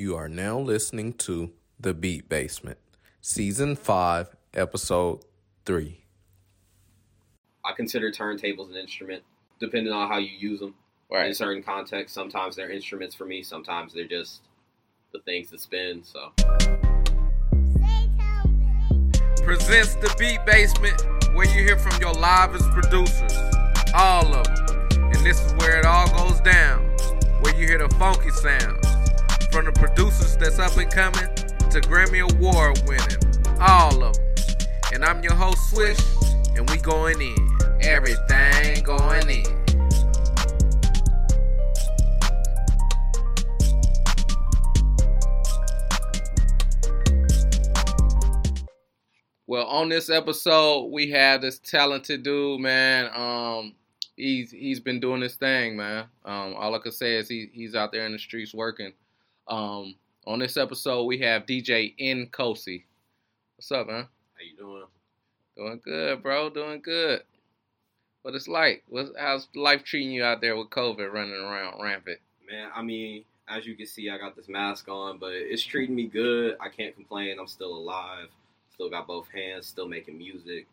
You are now listening to The Beat Basement, Season 5, Episode 3. I consider turntables an instrument, depending on how you use them. In certain contexts, sometimes they're instruments for me. Sometimes they're just the things that spin. So presents the Beat Basement, where you hear from your livest producers, all of them. And this is where it all goes down, where you hear the funky sounds, from the producers that's up and coming to Grammy Award winning, all of them. And I'm your host Swish, and we going in, everything going in. Well, on this episode, we have this talented dude, man. Um, he's he's been doing this thing, man. Um, all I can say is he he's out there in the streets working. Um, on this episode, we have DJ Nkosi. What's up, man? how you doing? Doing good, bro. Doing good. What it's like? What's how's life treating you out there with COVID running around rampant? Man, I mean, as you can see, I got this mask on, but it's treating me good. I can't complain. I'm still alive. Still got both hands. Still making music.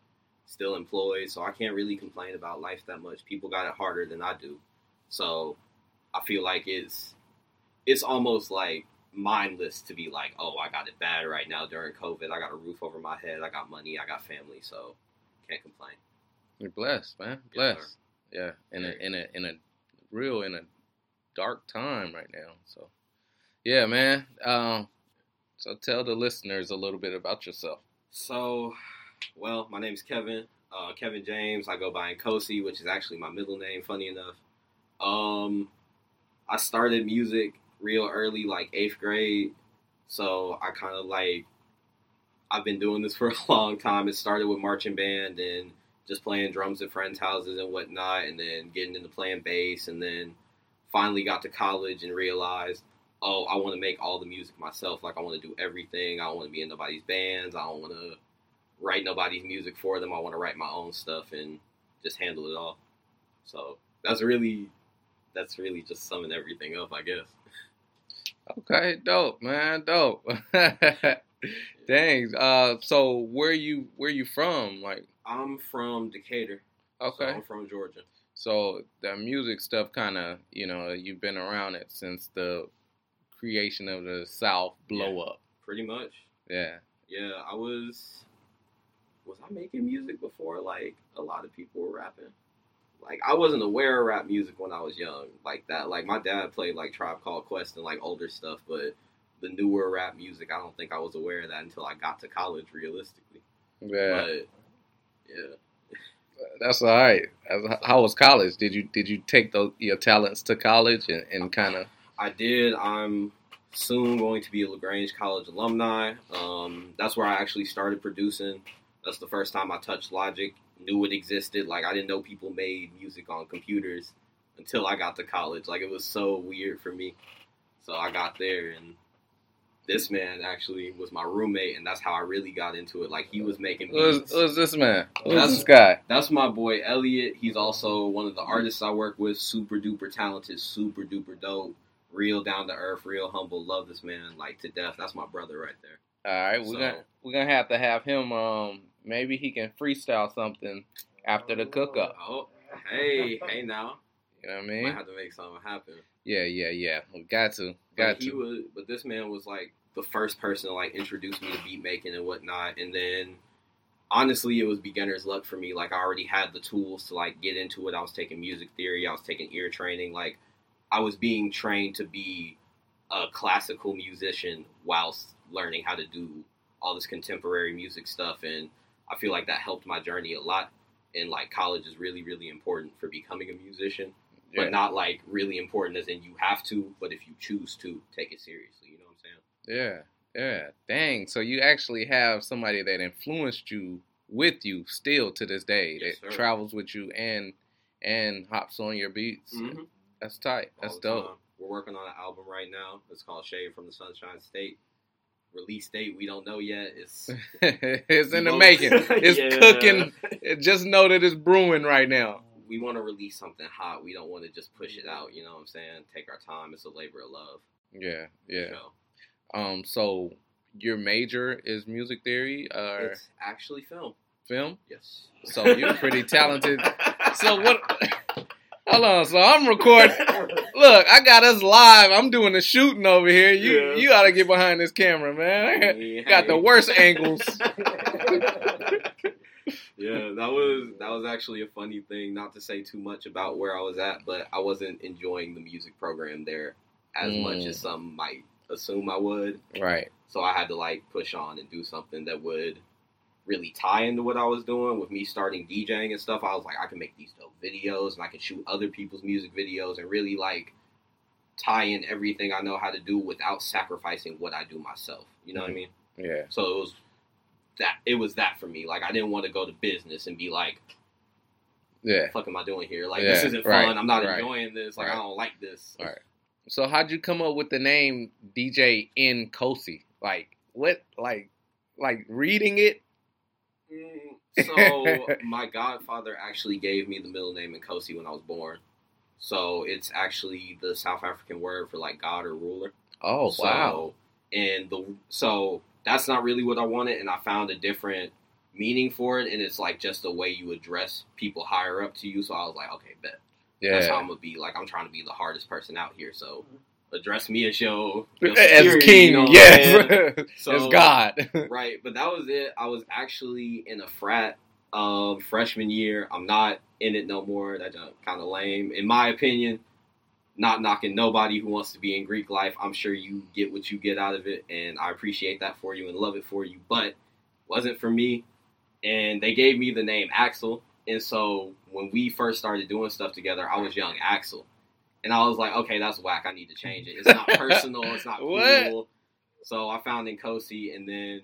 Still employed. So I can't really complain about life that much. People got it harder than I do. So I feel like it's it's almost like mindless to be like, oh, I got it bad right now during COVID. I got a roof over my head. I got money. I got family. So can't complain. You're blessed, man. Yes. Blessed. yeah, in a in a in a real in a dark time right now. So, yeah, man. Um, so tell the listeners a little bit about yourself. So, well, my name is Kevin. Uh, Kevin James. I go by Nkosi, which is actually my middle name. Funny enough. Um, I started music real early, like eighth grade. So I kind of like I've been doing this for a long time. It started with marching band and just playing drums at friends' houses and whatnot, and then getting into playing bass, and then finally got to college and realized, oh, I want to make all the music myself. Like I want to do everything. I don't want to be in nobody's bands. I don't want to write nobody's music for them. I want to write my own stuff and just handle it all. So that's really that's really just summing everything up, I guess. Okay, dope, man, dope. Dang. Uh, so where you where you from? Like, I'm from Decatur. So okay. I'm from Georgia. So the music stuff, kind of, you know, you've been around it since the creation of the South blow up. Pretty much. Yeah. Yeah, I was was I making music before like a lot of people were rapping? Like I wasn't aware of rap music when I was young, like that. Like my dad played like Tribe Called Quest and like older stuff, but the newer rap music, I don't think I was aware of that until I got to college. Realistically, Yeah. but yeah, That's all right. How was college? Did you did you take those your talents to college and, and kind of? I did. I'm soon going to be a LaGrange College alumni. Um, that's where I actually started producing. That's the first time I touched Logic. Knew it existed. Like I didn't know people made music on computers until I got to college. Like it was so weird for me. So I got there and this man actually was my roommate and that's how I really got into it. Like he was making Who's, who's this man? Who's That's- this guy? That's my boy Elliot. He's also one of the artists I work with. Super duper talented, super duper dope, real down to earth, real humble. Love this man like to death. That's my brother right there. All right, we're So- gonna we're gonna have to have him. Um, maybe he can freestyle something after the cook up. Oh, oh, hey, hey now. You know what I Might mean? have to make something happen. Yeah, yeah, yeah. We got to, But got he to. was, but this man was like the first person to like introduce me to beat making and whatnot. And then honestly, it was beginner's luck for me. Like I already had the tools to like get into it. I was taking music theory. I was taking ear training. Like I was being trained to be a classical musician whilst learning how to do all this contemporary music stuff. And I feel like that helped my journey a lot. And like college is really, really important for becoming a musician Yeah. but not like really important as in you have to, but if you choose to, take it seriously. You know what I'm saying? Yeah, yeah. Dang. So you actually have somebody that influenced you with you still to this day Yes, that sir. travels with you and and hops on your beats. Mhm. That's tight. All That's dope. time. We're working on an album right now. It's called Shade from the Sunshine State. Release date we don't know yet. It's it's in the Mo- making. It's Yeah. cooking. Just know that it's brewing right now. We want to release something hot. We don't want to just push it out. You know what I'm saying? Take our time. It's a labor of love. Yeah, yeah. So, Um, so your major is music theory or It's actually film. film? Yes. So you're pretty talented. So what? Hold on. So I'm recording. Look, I got us live. I'm doing the shooting over here. You Yeah. you got to get behind this camera, man. Yeah. got the worst angles. yeah, that was that was actually a funny thing. Not to say too much about where I was at, but I wasn't enjoying the music program there as much Mm. as some might assume I would. Right. So I had to like push on and do something that would really tie into what I was doing. With me starting DJing and stuff, I was like, I can make these dope videos and I can shoot other people's music videos and really like tie in everything I know how to do without sacrificing what I do myself. You know what I mm-hmm. mean? Yeah. So it was that it was that for me. Like I didn't want to go to business and be like, Yeah. "What the fuck am I doing here? Like Yeah, this isn't right, fun. I'm not right, enjoying this. Like right. I don't like this." Right. So how'd you come up with the name DJ Nkosi? Like what? Like like reading it? Mm, So my godfather actually gave me the middle name Nkosi when I was born. So it's actually the South African word for like God or ruler. Oh so, wow. And the so that's not really what I wanted, and I found a different meaning for it, and it's like just the way you address people higher up to you. So I was like, okay, bet. That's how Yeah. I'm gonna be. Like I'm trying to be the hardest person out here. So address me as your, your As king, you know yes. So- As God. right, but that was it. I was actually in a frat um, freshman year. I'm not in it no more. That's kind of lame, in my opinion. Not knocking nobody who wants to be in Greek life. I'm sure you get what you get out of it, and I appreciate that for you and love it for you. But wasn't for me, and they gave me the name Axel. And so when we first started doing stuff together, I was young Axel, and I was like, okay, that's whack. I need to change it. It's not personal. It's not cool. So I found Nkosi, and then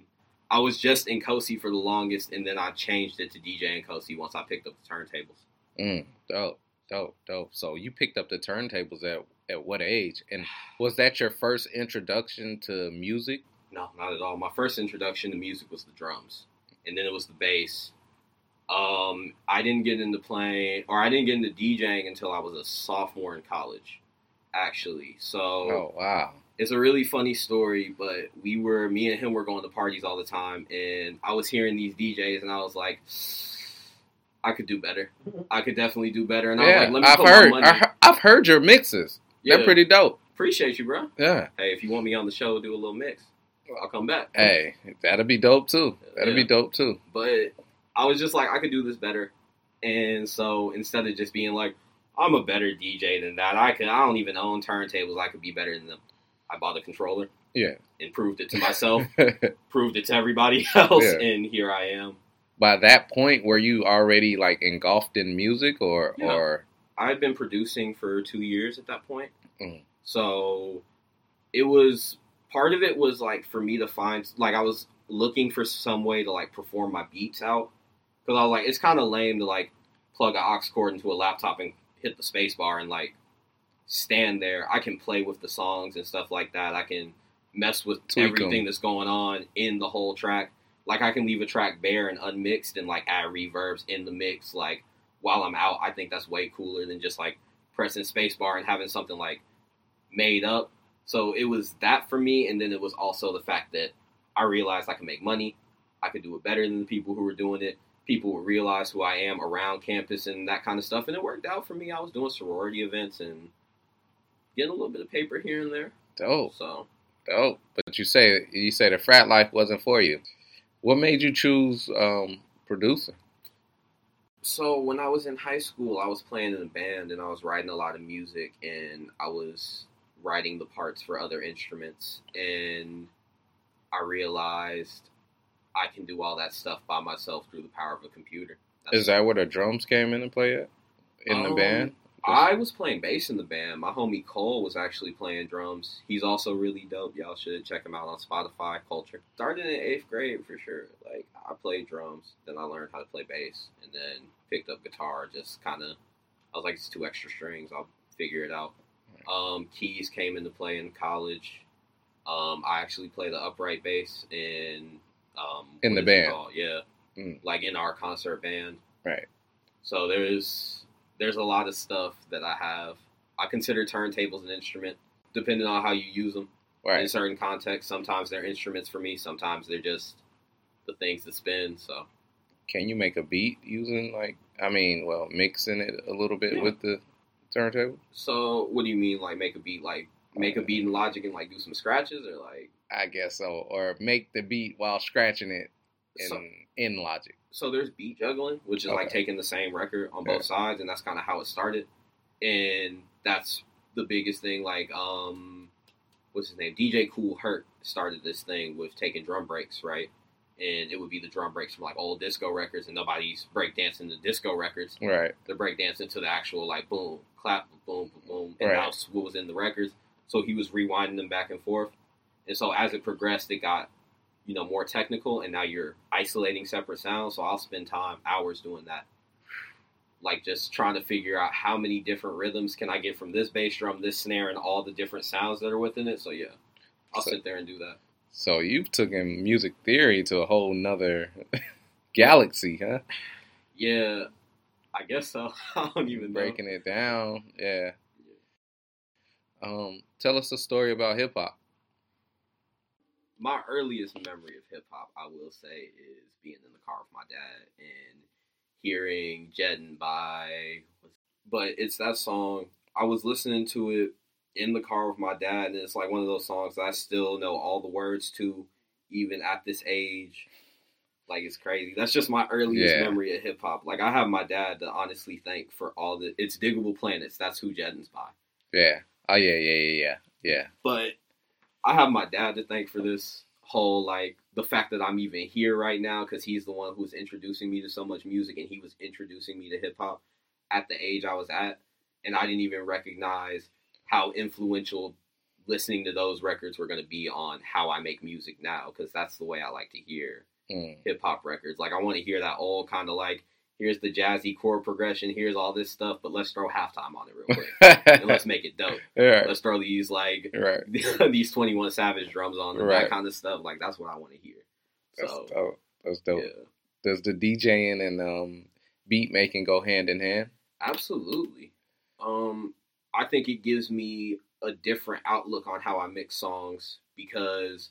I was just in Nkosi for the longest, and then I changed it to DJ Nkosi once I picked up the turntables. Mm, dope, dope, dope. So you picked up the turntables at at what age? And was that your first introduction to music? No, not at all. My first introduction to music was the drums, and then it was the bass. Um, I didn't get into playing, or I didn't get into DJing until I was a sophomore in college, actually. So Oh wow. it's a really funny story, but we were me and him were going to parties all the time, and I was hearing these DJs, and I was like, I could do better. I could definitely do better. And I was like, let me I've put heard, my money. I, I've heard your mixes. yeah, They're pretty dope. appreciate you, bro. Yeah. Hey, if you want me on the show, do a little mix. I'll come back. Hey, that'll be dope too. That'll be dope too. But I was just like, I could do this better. And so instead of just being like, I'm a better DJ than that, I could. I don't even own turntables. I could be better than them. I bought a controller. Yeah. And proved it to myself. proved it to everybody else, Yeah. and here I am. By that point, were you already like engulfed in music, or Yeah. or I had been producing for two years at that point. Mhm. So it was part of it was like for me to find like I was looking for some way to like perform my beats out because I was like it's kind of lame to like plug an aux cord into a laptop and hit the space bar and like stand there. I can play with the songs and stuff like that. I can mess with Tweak 'em. everything that's going on in the whole track. Like I can leave a track bare and unmixed and like add reverbs in the mix like while I'm out. I think that's way cooler than just like pressing spacebar and having something like made up. So it was that for me, and then it was also the fact that I realized I could make money. I could do it better than the people who were doing it. People would realize who I am around campus and that kind of stuff, and it worked out for me. I was doing sorority events and getting a little bit of paper here and there. dope, So dope? But you say you say the frat life wasn't for you. What made you choose um, producing? So when I was in high school, I was playing in a band and I was writing a lot of music and I was writing the parts for other instruments and I realized I can do all that stuff by myself through the power of a computer. Is that where the drums came into play at in the Um, band? I was playing bass in the band. My homie Cole was actually playing drums. He's also really dope. Y'all should check him out on Spotify. Culture started in eighth grade for sure. Like I played drums, then I learned how to play bass, and then picked up guitar. Just kind of, I was like, it's two extra strings. I'll figure it out. Um, keys came into play in college. Um, I actually play the upright bass in um, In the what is it band. Yeah, Mm. like in our concert band. Right. So there's there's a lot of stuff that I have. I consider turntables an instrument, depending on how you use them. Right. in certain contexts. Sometimes they're instruments for me. Sometimes they're just the things that spin. So Can you make a beat using like I mean, well, mixing it a little bit Yeah. with the turntable? so what do you mean like make a beat like make a beat in Logic and like do some scratches or like I guess so. Or make the beat while scratching it in So- in Logic. so there's beat juggling, which is like taking the same record on Yeah. both sides, and that's kind of how it started. And that's the biggest thing. Like, um, what's his name? DJ Kool Herc started this thing with taking drum breaks, right? And it would be the drum breaks from like old disco records, and nobody's breakdancing the disco records. Right. They're breakdancing to the actual like boom, clap, boom, boom, boom, and Right. that's what was in the records. So he was rewinding them back and forth, and so as it progressed, it got you know more technical, and now you're isolating separate sounds. So I'll spend time hours doing that, like just trying to figure out how many different rhythms can I get from this bass drum, this snare, and all the different sounds that are within it. So yeah, I'll So- sit there and do that. So you've taken music theory to a whole nother galaxy, huh? Yeah, I guess so. I don't even know. Breaking it down, yeah. Um, tell us a story about hip hop. my earliest memory of hip hop, I will say, is being in the car with my dad and hearing Jettin' by. But it's that song. I was listening to it in the car with my dad, and it's like one of those songs that I still know all the words to, even at this age. Like it's crazy. That's just my earliest Yeah. memory of hip hop. Like I have my dad to honestly thank for all the. It's Digable Planets. That's who Jettin's by. Yeah. Oh yeah, yeah, yeah, yeah, yeah. but I have my dad to thank for this whole like the fact that I'm even here right now because he's the one who's introducing me to so much music and he was introducing me to hip hop at the age I was at, and I didn't even recognize how influential listening to those records were going to be on how I make music now because that's the way I like to hear Mm. hip hop records. Like I want to hear that old kind of like here's the jazzy chord progression, here's all this stuff, but let's throw halftime on it real quick and let's make it dope. right, Let's throw these like right. these 21 Savage drums on and Right. that kind of stuff. Like, that's what I want to hear. That's So, dope. That's dope. yeah, Does the DJing and um beat making go hand in hand? absolutely. Um, I think it gives me a different outlook on how I mix songs because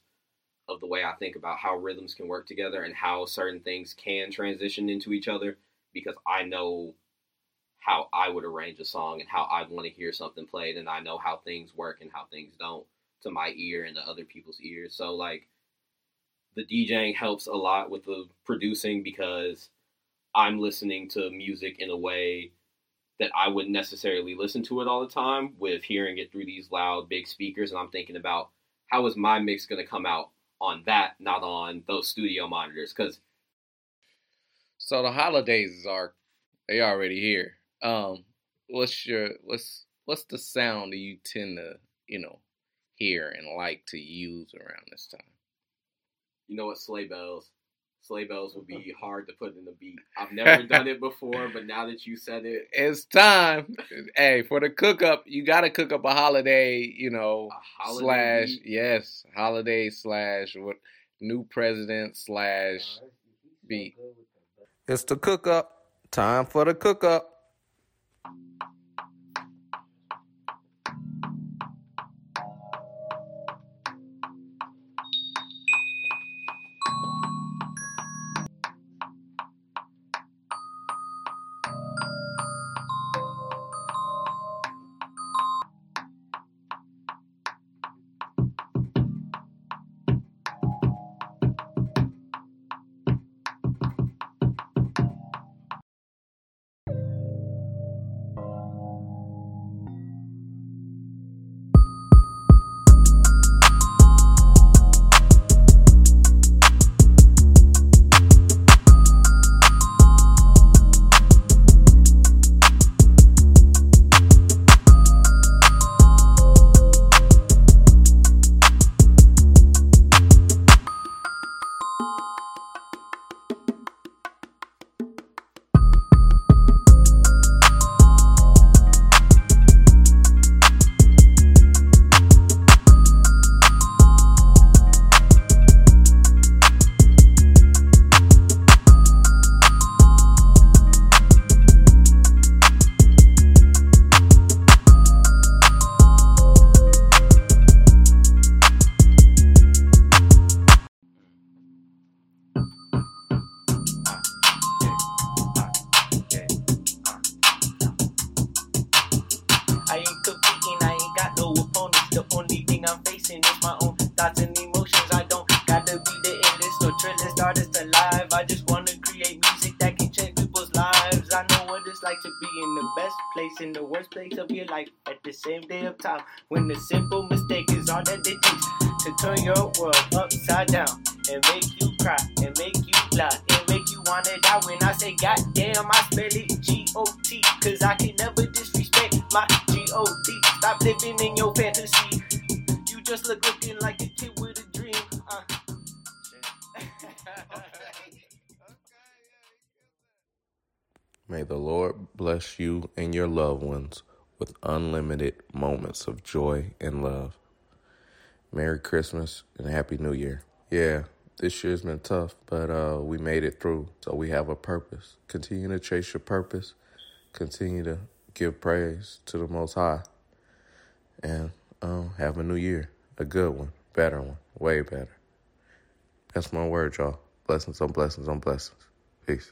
of the way I think about how rhythms can work together and how certain things can transition into each other because I know how I would arrange a song and how I'd want to hear something played and I know how things work and how things don't to my ear and to other people's ears. So like the DJing helps a lot with the producing because I'm listening to music in a way that I wouldn't necessarily listen to it all the time with hearing it through these loud big speakers and I'm thinking about how is my mix going to come out on that not on those studio monitors cuz So the holidays are they already here. Um, what's your what's what's the sound that you tend to you know hear and like to use around this time? you know what sleigh bells sleigh bells would be hard to put in the beat. I've never done it before but now that you said it It's time. hey, for the cook up, you got to cook up a holiday. You know, a holiday slash beat, yes, holiday slash what new president slash beat. It's the cook up. Time for the cook up. Like to be in the best place, in the worst place of your life at the same day of time. When the simple mistake is all that it takes to turn your world upside down and make you cry and make you laugh and make you wanna die. When I say goddamn, I spell it G O T, cause I can never disrespect my G O D. Stop living in your fantasy. You just look looking like a kid with a dream. Uh. May the Lord bless you and your loved ones with unlimited moments of joy and love. Merry Christmas and Happy New Year. Yeah, this year's been tough, but uh, we made it through. So we have a purpose. Continue to chase your purpose. Continue to give praise to the Most High. And uh, have a new year. A good one. Better one. Way better. That's my word, y'all. Blessings on blessings on blessings. Peace.